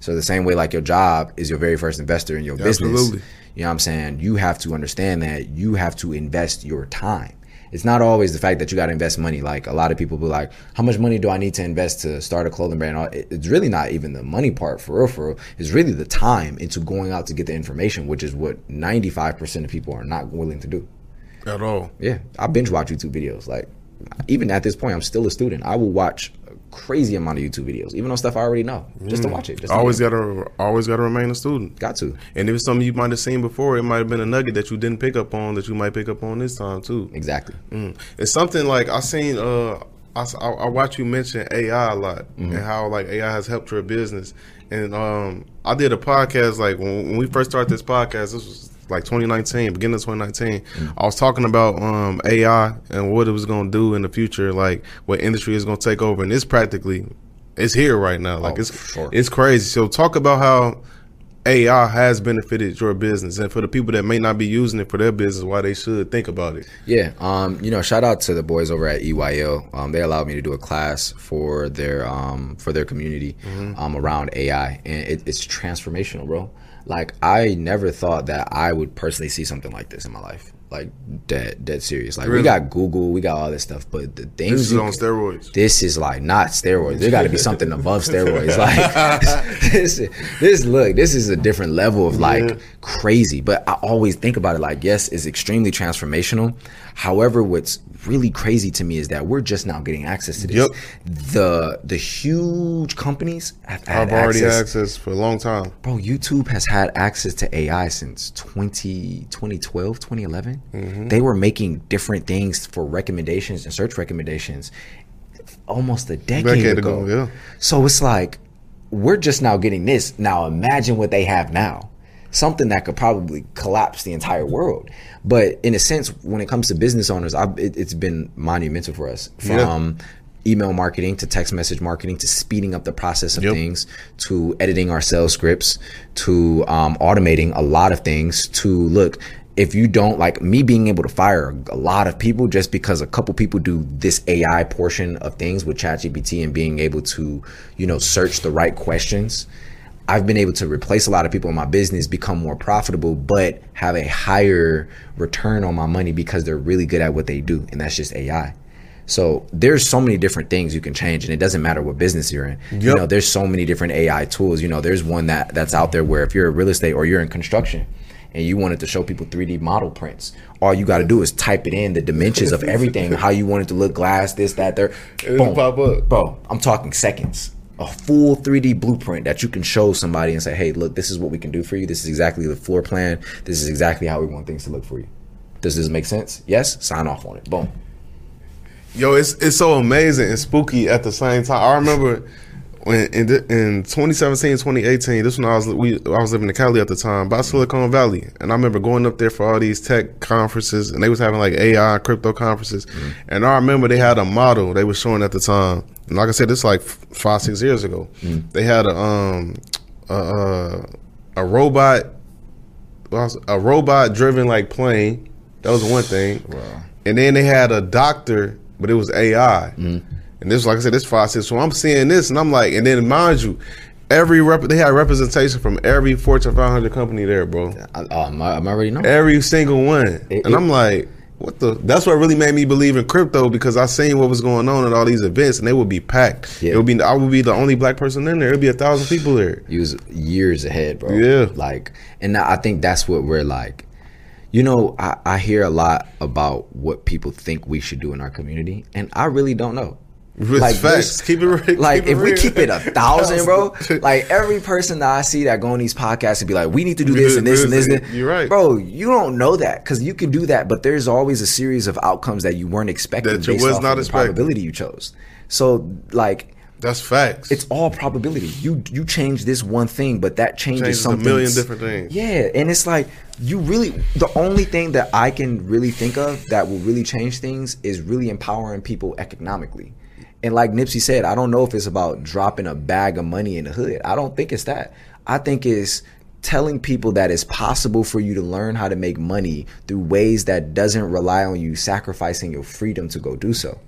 So the same way like your job is your very first investor in your business. Absolutely. You know what I'm saying? You have to understand that you have to invest your time. It's not always the fact that you got to invest money. Like a lot of people be like, how much money do I need to invest to start a clothing brand? It's really not even the money part for real, for real. It's really the time into going out to get the information, which is what 95% of people are not willing to do. At all. Yeah, I binge watch YouTube videos. Like, even at this point, I'm still a student. I will watch crazy amount of YouTube videos, even on stuff I already know, just to watch it. Just Always gotta always gotta remain a student. got to And if it's something you might have seen before, it might have been a nugget that you didn't pick up on that you might pick up on this time too. exactly. Mm. It's something like I seen. Uh, I, I- watch you mention AI a lot and how like AI has helped your business. And um, I did a podcast like when, when we first started this podcast. This was like 2019, beginning of 2019. I was talking about um, AI and what it was going to do in the future, like what industry is going to take over, and it's practically it's here right now. Like Oh, it's sure. it's crazy. So talk about how AI has benefited your business, and for the people that may not be using it for their business, why they should think about it. Yeah, um, you know, shout out to the boys over at EYL. Um, they allowed me to do a class for their um, for their community um, around AI, and it, it's transformational, bro. Like I never thought that I would personally see something like this in my life. Like dead, dead serious. Like we got Google, we got all this stuff, but the things This is on steroids. this is like not steroids. There got to be something above <laughs> steroids. Like <laughs> this, this look, this is a different level of like Yeah. crazy. But I always think about it like, yes, it's extremely transformational. However, what's really crazy to me is that we're just now getting access to this. Yep. The the huge companies have had I've already access. had access for a long time. Bro, YouTube has had access to AI since 20, 2012, 2011. Mm-hmm. They were making different things for recommendations and search recommendations almost a decade, Decade ago. ago, yeah. So it's like we're just now getting this. Now imagine what they have now. Something that could probably collapse the entire world. But in a sense, when it comes to business owners, it, it's been monumental for us. Yeah. From email marketing to text message marketing to speeding up the process of Yep. things to editing our sales scripts to um, automating a lot of things to look if you don't like me being able to fire a lot of people just because a couple people do this AI portion of things with ChatGPT and being able to, you know, search the right questions. I've been able to replace a lot of people in my business, become more profitable, but have a higher return on my money because they're really good at what they do. And that's just AI. So there's so many different things you can change, and it doesn't matter what business you're in. You know, there's so many different AI tools. You know, there's one that that's out there where if you're a real estate or you're in construction and you wanted to show people 3D model prints, all you got to do is type it in the dimensions of everything, how you want it to look, glass, this, that, there. It'll pop up. Bro, I'm talking seconds. A full 3D blueprint that you can show somebody and say, hey, look, this is what we can do for you. This is exactly the floor plan. This is exactly how we want things to look for you. Does this make sense? Yes? Sign off on it. Boom. Yo, it's it's so amazing and spooky at the same time. I remember in, th- in 2017, 2018, this when I was we I was living in Cali at the time, by Silicon Valley, and I remember going up there for all these tech conferences, and they was having like AI crypto conferences, and I remember they had a model they were showing at the time, and like I said, this like five six years ago, they had a um a, a, a robot a robot driven like plane. That was one thing. And then they had a doctor, but it was AI. Mm-hmm. And this, like I said, this five six. So I'm seeing this, and I'm like, and then mind you, every rep they had representation from every Fortune 500 company there, bro. I, um, I, I'm already know. Every single one. It- and it- I'm like, what the? That's what really made me believe in crypto because I seen what was going on at all these events, and they would be packed. Yeah. It would be. I would be the only black person in there. It'd be a thousand people there. You was years ahead, bro. Yeah. Like, and I think that's what we're like. You know, I, I hear a lot about what people think we should do in our community, and I really don't know. Facts. there's- Keep it. Like keep it if we keep it a <laughs> thousand, bro. Like every person that I see that go on these podcasts and be like, "We need to do this and this and this," this, and this. you're right. bro. You don't know that because you can do that, but there's always a series of outcomes that you weren't expecting That you based was off not of the expecting. probability you chose. So, like, That's facts. it's all probability. You you change this one thing, but that changes, Changes a million different things. Yeah, and it's like you really the only thing that I can really think of that will really change things is really empowering people economically. And like Nipsey said, I don't know if it's about dropping a bag of money in the hood. I don't think it's that. I think it's telling people that it's possible for you to learn how to make money through ways that doesn't rely on you sacrificing your freedom to go do so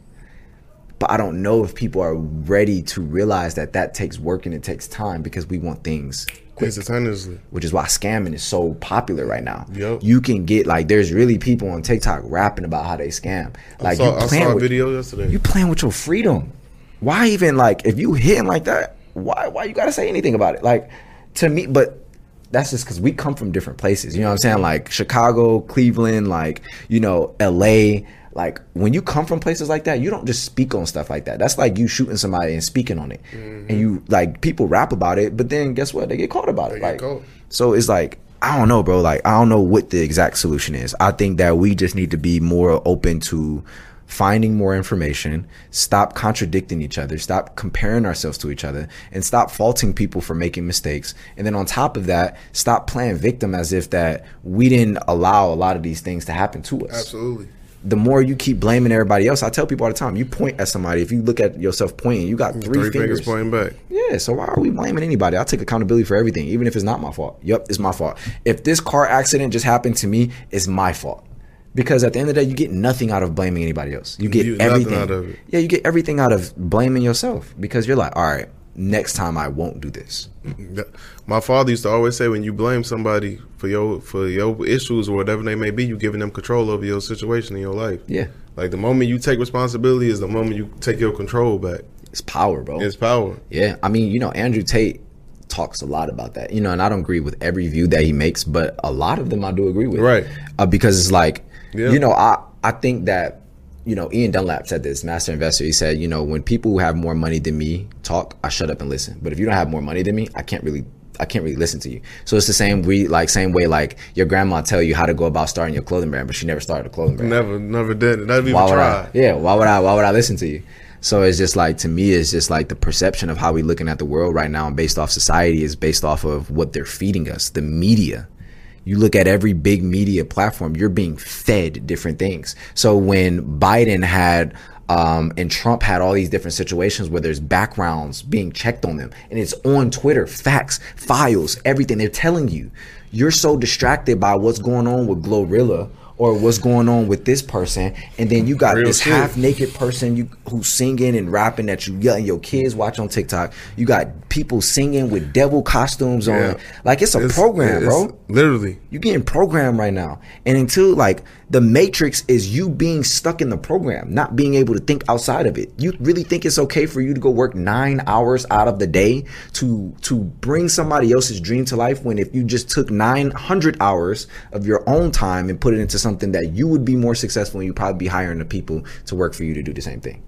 but I don't know if people are ready to realize that that takes work and it takes time because we want things quick. instantaneously. Which is why scamming is so popular right now. Yep. You can get like there's really people on TikTok rapping about how they scam. Like I saw, you I playing saw a with video yesterday. you playing with your freedom. Why even like if you hitting like that? Why why you gotta say anything about it? Like to me, but that's just because we come from different places. You know what I'm saying? Like Chicago, Cleveland, like you know L.A. Like when you come from places like that, you don't just speak on stuff like that. That's like you shooting somebody and speaking on it, and mm-hmm. you like people rap about it, but then guess what? They get caught about it. Like caught. so, it's like I don't know, bro. Like I don't know what the exact solution is. I think that we just need to be more open to finding more information, stop contradicting each other, stop comparing ourselves to each other, and stop faulting people for making mistakes. And then on top of that, stop playing victim as if that we didn't allow a lot of these things to happen to us. Absolutely. the more you keep blaming everybody else, I tell people all the time, you point at somebody. If you look at yourself pointing, you got three, Three fingers. fingers pointing back. Yeah, so why are we blaming anybody? I'll take accountability for everything, even if it's not my fault. Yep, it's my fault. If this car accident just happened to me, it's my fault. Because at the end of the day, you get nothing out of blaming anybody else. You get You everything out of it. Yeah, you get everything out of blaming yourself because you're like, all right, next time I won't do this. My father used to always say, when you blame somebody for your for your issues or whatever they may be, you're giving them control over your situation in your life. Yeah, Like the moment you take responsibility is the moment you take your control back. it's power, bro. It's power. Yeah, I mean, you know, Andrew Tate talks a lot about that. You know, and I don't agree with every view that he makes, but a lot of them I do agree with. Right. Uh, because it's like, Yeah. you know, I I think that you know, Ian Dunlap said this, master investor. He said, you know, when people who have more money than me talk, I shut up and listen. But if you don't have more money than me, I can't really I can't really listen to you. So it's the same we like same way like your grandma tell you how to go about starting your clothing brand, but she never started a clothing brand Never, never did it. Never even why would tried. Yeah, why would I? Why would I listen to you? So it's just like to me, it's just like the perception of how we looking at the world right now, and based off society, is based off of what they're feeding us, the media. You look at every big media platform, you're being fed different things. So when Biden had um, and Trump had all these different situations where there's backgrounds being checked on them, and it's on Twitter, facts, files, everything. They're telling you. You're so distracted by what's going on with Glorilla or what's going on with this person, and then you got Real this half naked person you who's singing and rapping that you yelling your kids watch on TikTok. You got people singing with devil costumes Yeah. on. Like it's a It's- program, it's bro. Literally. you're getting programmed right now. And until like the matrix is you being stuck in the program, not being able to think outside of it. You really think it's okay for you to go work nine hours out of the day to to bring somebody else's dream to life when if you just took nine hundred hours of your own time and put it into something that you would be more successful and you'd probably be hiring the people to work for you to do the same thing.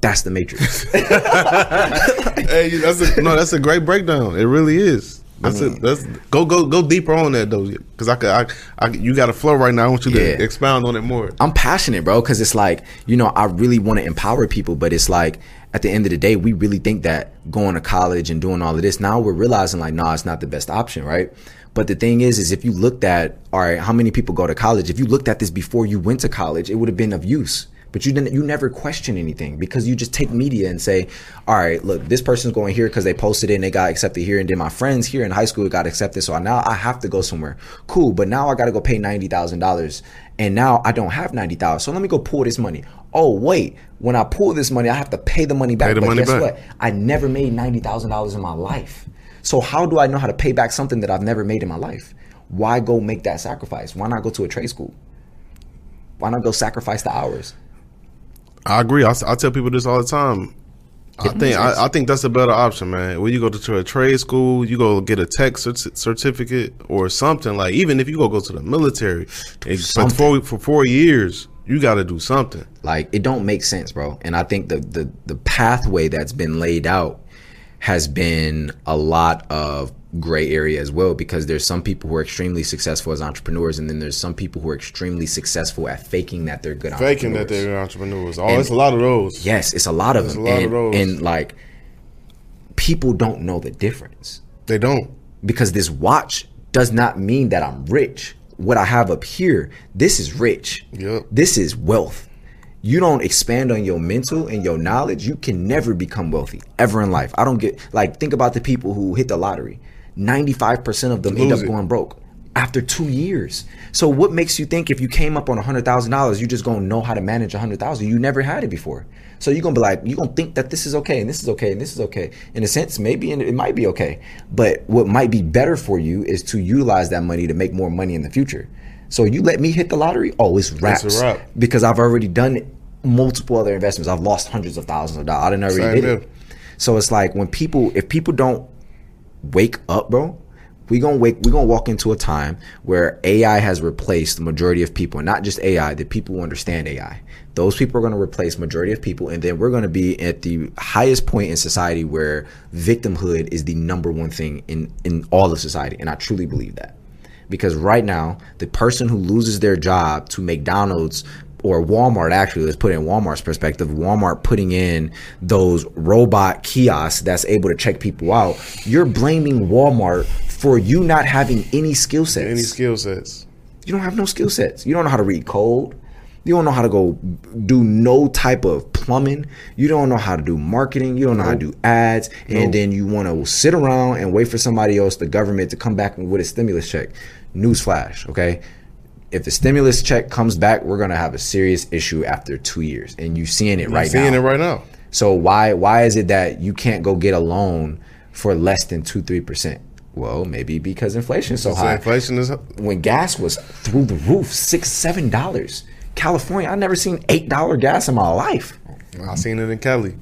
That's the matrix. <laughs> hey, that's a, no, that's a great breakdown. It really is. That's it. That's go go go deeper on that though, because I, could- I, I you got a flow right now. I want you Yeah. to expound on it more. I'm passionate, bro, because it's like, you know, I really want to empower people, but it's like at the end of the day, we really think that going to college and doing all of this, now we're realizing like, nah, it's not the best option, right? But the thing is, is if you looked at, all right, how many people go to college? If you looked at this before you went to college, it would have been of use. But you didn't. You never question anything because you just take media and say, "All right, look, this person's going here because they posted it and they got accepted here, and then my friends here in high school got accepted, so now I have to go somewhere. Cool, but now I got to go pay ninety thousand dollars, and now I don't have ninety thousand. So let me go pull this money. Oh wait, when I pull this money, I have to pay the money back. Pay the but money guess back. what? I never made ninety thousand dollars in my life. So how do I know how to pay back something that I've never made in my life? Why go make that sacrifice? Why not go to a trade school? Why not go sacrifice the hours? I agree. I tell people this all the time. I think I, I think that's a better option, man. When you go to a trade school, you go get a tech cer- certificate or something like. Even if you go go to the military, for four, for four years, you got to do something. Like it don't make sense, bro. And I think the the the pathway that's been laid out has been a lot of gray area as well because there's some people who are extremely successful as entrepreneurs and then there's some people who are extremely successful at faking that they're good Faking that they're entrepreneurs. Oh, it's a lot of those. Yes, it's a lot of There's them. a lot of and, those. and like people don't know the difference They don't. because this watch does not mean that I'm rich. What I have up here, this is rich. Yep. This is wealth. You don't expand on your mental and your knowledge, you can never become wealthy ever in life. I don't get like think about the people who hit the lottery. 95% of them end up it. going broke after 2 years. So what makes you think if you came up on $100,000, you just going to know how to manage 100,000? You never had it before. So you're going to be like you're going to think that this is okay and this is okay and this is okay. In a sense, maybe it might be okay. But what might be better for you is to utilize that money to make more money in the future. So you let me hit the lottery, oh, it's wraps. wrap. Because I've already done multiple other investments. I've lost hundreds of thousands of dollars. I didn't already Same did it. So it's like when people, if people don't wake up, bro, we gonna wake. We gonna walk into a time where AI has replaced the majority of people, not just AI, the people who understand AI. Those people are gonna replace majority of people, and then we're gonna be at the highest point in society where victimhood is the number one thing in in all of society, and I truly believe that because right now the person who loses their job to McDonald's or Walmart actually let's put it in Walmart's perspective Walmart putting in those robot kiosks that's able to check people out you're blaming Walmart for you not having any skill sets Any skill sets. you don't have no skill sets you don't know how to read code You don't know how to go do no type of plumbing. You don't know how to do marketing. You don't know how to do ads. And then you want to sit around and wait for somebody else, the government, to come back with a stimulus check. Newsflash, okay? If the stimulus check comes back, we're gonna have a serious issue after two years, and you're seeing it right Seeing now. Seeing it right now. So why why is it that you can't go get a loan for less than two three percent? Well, maybe because inflation is so high. inflation is When gas was through the roof, six seven dollars. California, I never seen eight dollar gas in my life. I seen it in Cali.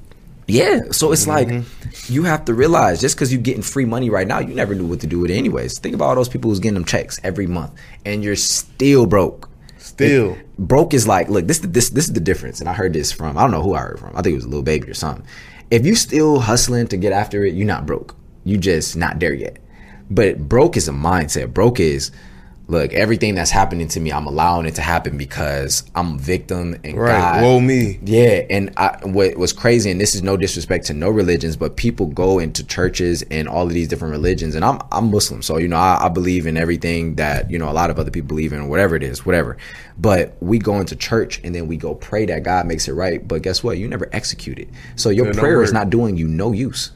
Yeah, so it's mm-hmm. like you have to realize just because you're getting free money right now, you never knew what to do with it anyways. Think about all those people who's getting them checks every month, and you're still broke. Still. broke is like look this this this is the difference and i heard this from i don't know who i heard from i think it was a Lil Baby or something if you still hustling to get after it you're not broke you just not there yet but broke is a mindset broke is look everything that's happening to me i'm allowing it to happen because i'm a victim and Right. God, Whoa me. yeah, and I, what was crazy, and this is no disrespect to no religions, but people go into churches and all of these different religions, and I'm I'm Muslim, so you know I, I believe in everything that you know a lot of other people believe in, whatever it is, whatever. But we go into church and then we go pray that God makes it right, but guess what? You never execute it, so your Yeah, no prayer is not doing you no use.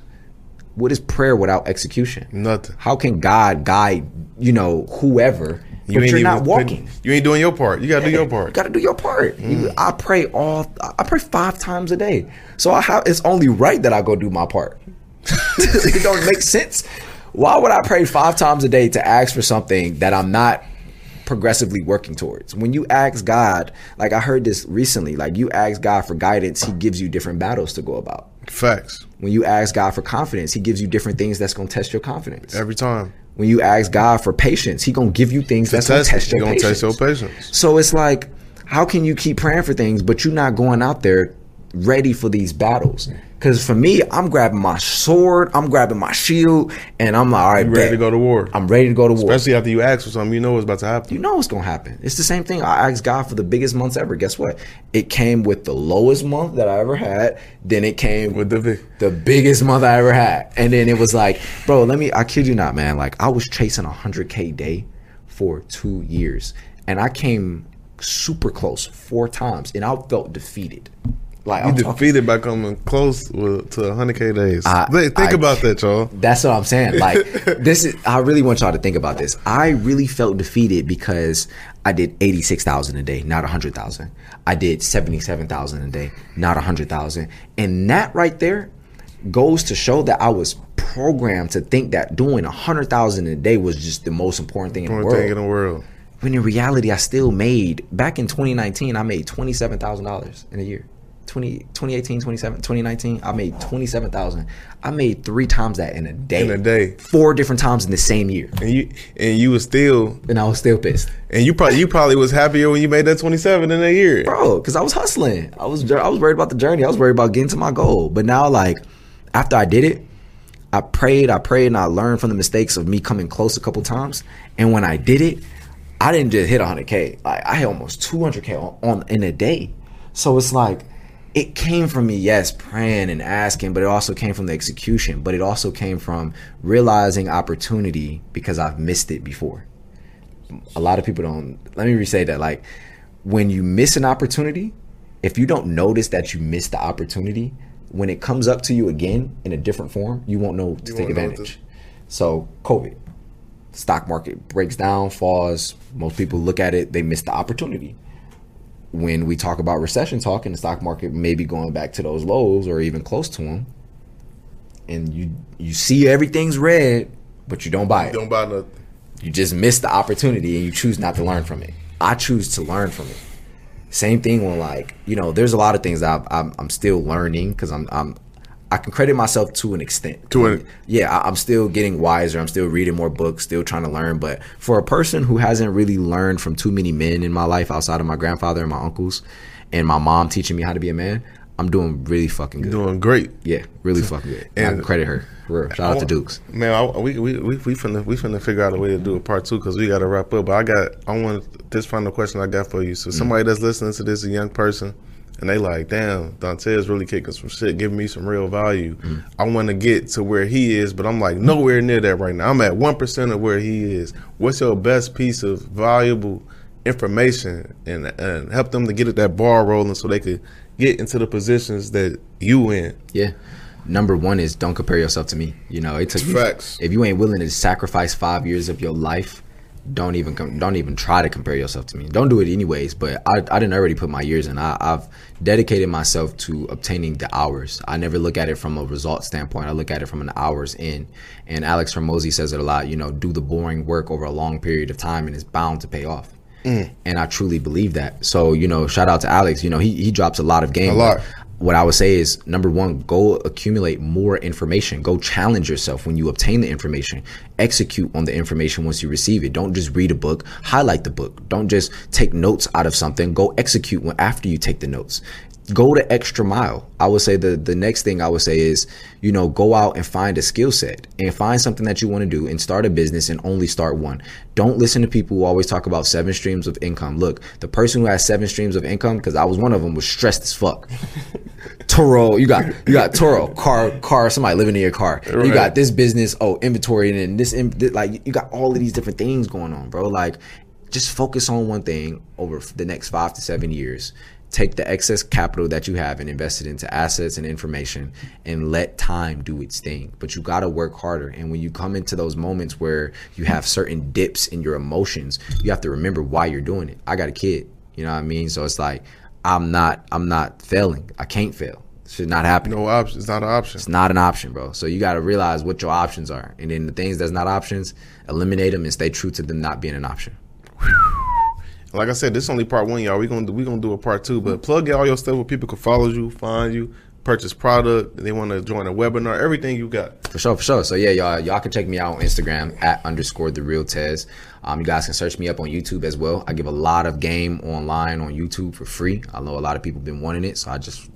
What is prayer without execution? Nothing. How can God guide you know whoever, but you are not even walking? putting- you ain't doing your part. You gotta do your part. You got to do your part. Mm. You- I pray all. I pray five times a day. So I have. It's only right that I go do my part. <laughs> it don't make sense. Why would I pray five times a day to ask for something that I'm not progressively working towards? When you ask God, like I heard this recently, like you ask God for guidance, He gives you different battles to go about. Facts. When you ask God for confidence, He gives you different things that's going to test your confidence. Every time. When you ask God for patience, He gonna give you things that's gonna Test test your gonna patience. test your patience. So it's like, how can you keep praying for things, but you're not going out there ready for these battles? Because for me, I'm grabbing my sword, I'm grabbing my shield, and I'm like, all right, ready to go to war. I'm ready to go to war. Especially after you ask for something, you know what's about to happen. you know what's gonna happen. It's the same thing. I asked God for the biggest months ever. Guess what? It came with the lowest month that I ever had. Then it came With the big- the biggest month I ever had. And then it was like, bro, let me I kid you not, man. Like I was chasing a hundred K day for two years. And I came super close four times and I felt defeated. Like You I'm talking- defeated by coming close with, to 100k days. I- Think think I- about that, y'all. That's what I'm saying. Like <laughs> this is I really want y'all to think about this. I really felt defeated because I did 86,000 a day, not 100,000. I did 77,000 a day, not 100,000. And that right there goes to show that I was programmed to think that doing 100,000 a day was just the most important thing in the world. thing in the world. When in reality, I still made back in 2019, I made $27,000 in a year. 20, 2018, 27, 2019, I made 27,000. I made three times that in a day. In a day. Four different times in the same year. And you and you was still And I was still pissed. and you probably you probably was happier when you made that 27 in a year. Bro, because I was hustling. I was I was worried about the journey. I was worried about getting to my goal. But now like after I did it, I prayed, I prayed, and I learned from the mistakes of me coming close a couple times. And when I did it, I didn't just hit 100k. Like I hit almost 200k on, on in a day. So it's like it came from me, yes, praying and asking, but it also came from the execution. But it also came from realizing opportunity because I've missed it before. A lot of people don't. Let me re-say that. Like when you miss an opportunity, if you don't notice that you missed the opportunity, when it comes up to you again in a different form, you won't know to You take advantage. So COVID, stock market breaks down, falls. Most people look at it, they miss the opportunity. When we talk about recession talk and the stock market maybe going back to those lows or even close to them, and you you see everything's red, but you don't buy it. Don't buy nothing. You just miss the opportunity and you choose not to learn from it. I choose to learn from it. Same thing when like you know, there's a lot of things I've, I'm I'm still learning because I'm I'm I can credit myself to an extent. To an- yeah, I, I'm still getting wiser. I'm still reading more books, still trying to learn. But for a person who hasn't really learned from too many men in my life outside of my grandfather and my uncles, and my mom teaching me how to be a man, I'm doing really fucking good. Doing great. Yeah, really fucking good. And I can credit her. Shout out to Dukes. Man, I, we we we we finna we finna figure out a way to do a part two because we got to wrap up. But I got I want this final question I got for you. So mm. somebody that's listening to this, a young person, and they like, damn, Dontez really kicking some shit, giving me some real value. I want to get to where he is, but I'm like nowhere near that right now. I'm at one percent of where he is. What's your best piece of valuable information and and help them to get that ball rolling so they could get into the positions that you in. Yeah. Number one is don't compare yourself to me. You know, it took Facts. if you ain't willing to sacrifice five years of your life, don't even com- don't even try to compare yourself to me. Don't do it anyways. But I, I didn't already put my years in. I, I've dedicated myself to obtaining the hours. I never look at it from a result standpoint. I look at it from an hours in. And Alex Hormozi says it a lot. You know, do the boring work over a long period of time, and it's bound to pay off. Mm. And I truly believe that. So you know, shout out to Alex. You know, he he drops a lot of game. A lot. What I would say is number one, go accumulate more information. Go challenge yourself when you obtain the information. Execute on the information once you receive it. Don't just read a book. Highlight the book. Don't just take notes out of something. Go execute after you take the notes go the extra mile. I would say the the next thing I would say is, you know, go out and find a skill set and find something that you want to do and start a business and only start one. Don't listen to people who always talk about seven streams of income. Look, the person who has seven streams of income, because I was one of them, was stressed as fuck. <laughs> Turo, you got you got Turo, car, car, somebody living in your car. You got this business, oh, inventory, and then this, in- thi- like you got all of these different things going on, bro. Like, just focus on one thing over the next five to seven years. Take the excess capital that you have and invest it into assets and information, and let time do its thing. But you got to work harder. And when you come into those moments where you have certain dips in your emotions, you have to remember why you're doing it. I got a kid, you know what I mean. So it's like I'm not, I'm not failing. I can't fail. It should not happen. No option. It's not an option. It's not an option, bro. So you got to realize what your options are, and then the things that's not options, eliminate them and stay true to them not being an option. Like I said, this is only part one, y'all. We gonna we gonna do a part two, but plug in all your stuff where people can follow you, find you, purchase product. They want to join a webinar, everything you got. For sure, for sure. So yeah, y'all, y'all can check me out on Instagram at underscore the real Tez. Um, you guys can search me up on YouTube as well. I give a lot of game online on YouTube for free. I know a lot of people been wanting it, so I just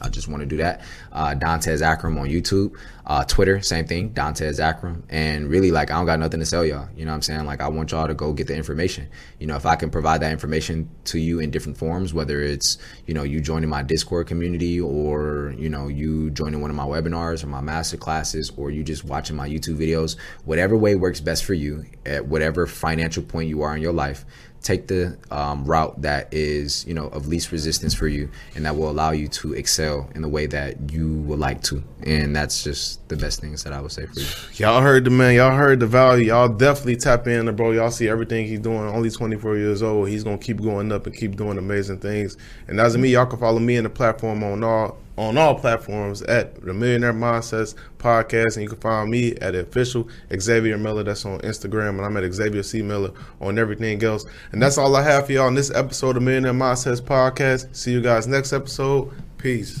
I just want to do that. Uh, Dontez Akram on YouTube, uh, Twitter, same thing, Dontez Akram. And really, like, I don't got nothing to sell y'all. You know what I'm saying? Like, I want y'all to go get the information. You know, if I can provide that information to you in different forms, whether it's, you know, you joining my Discord community or, you know, you joining one of my webinars or my master classes or you just watching my YouTube videos, whatever way works best for you at whatever financial point you are in your life, take the um, route that is you know of least resistance for you and that will allow you to excel in the way that you would like to and that's just the best things that i would say for you Y'all heard the man. Y'all heard the value. Y'all definitely tap in, bro. Y'all see everything he's doing. Only 24 years old. He's gonna keep going up and keep doing amazing things. And as me, y'all can follow me in the platform on all on all platforms at the Millionaire Mindsets Podcast, and you can find me at official Xavier Miller. That's on Instagram, and I'm at Xavier C Miller on everything else. And that's all I have for y'all in this episode of Millionaire Mindsets Podcast. See you guys next episode. Peace.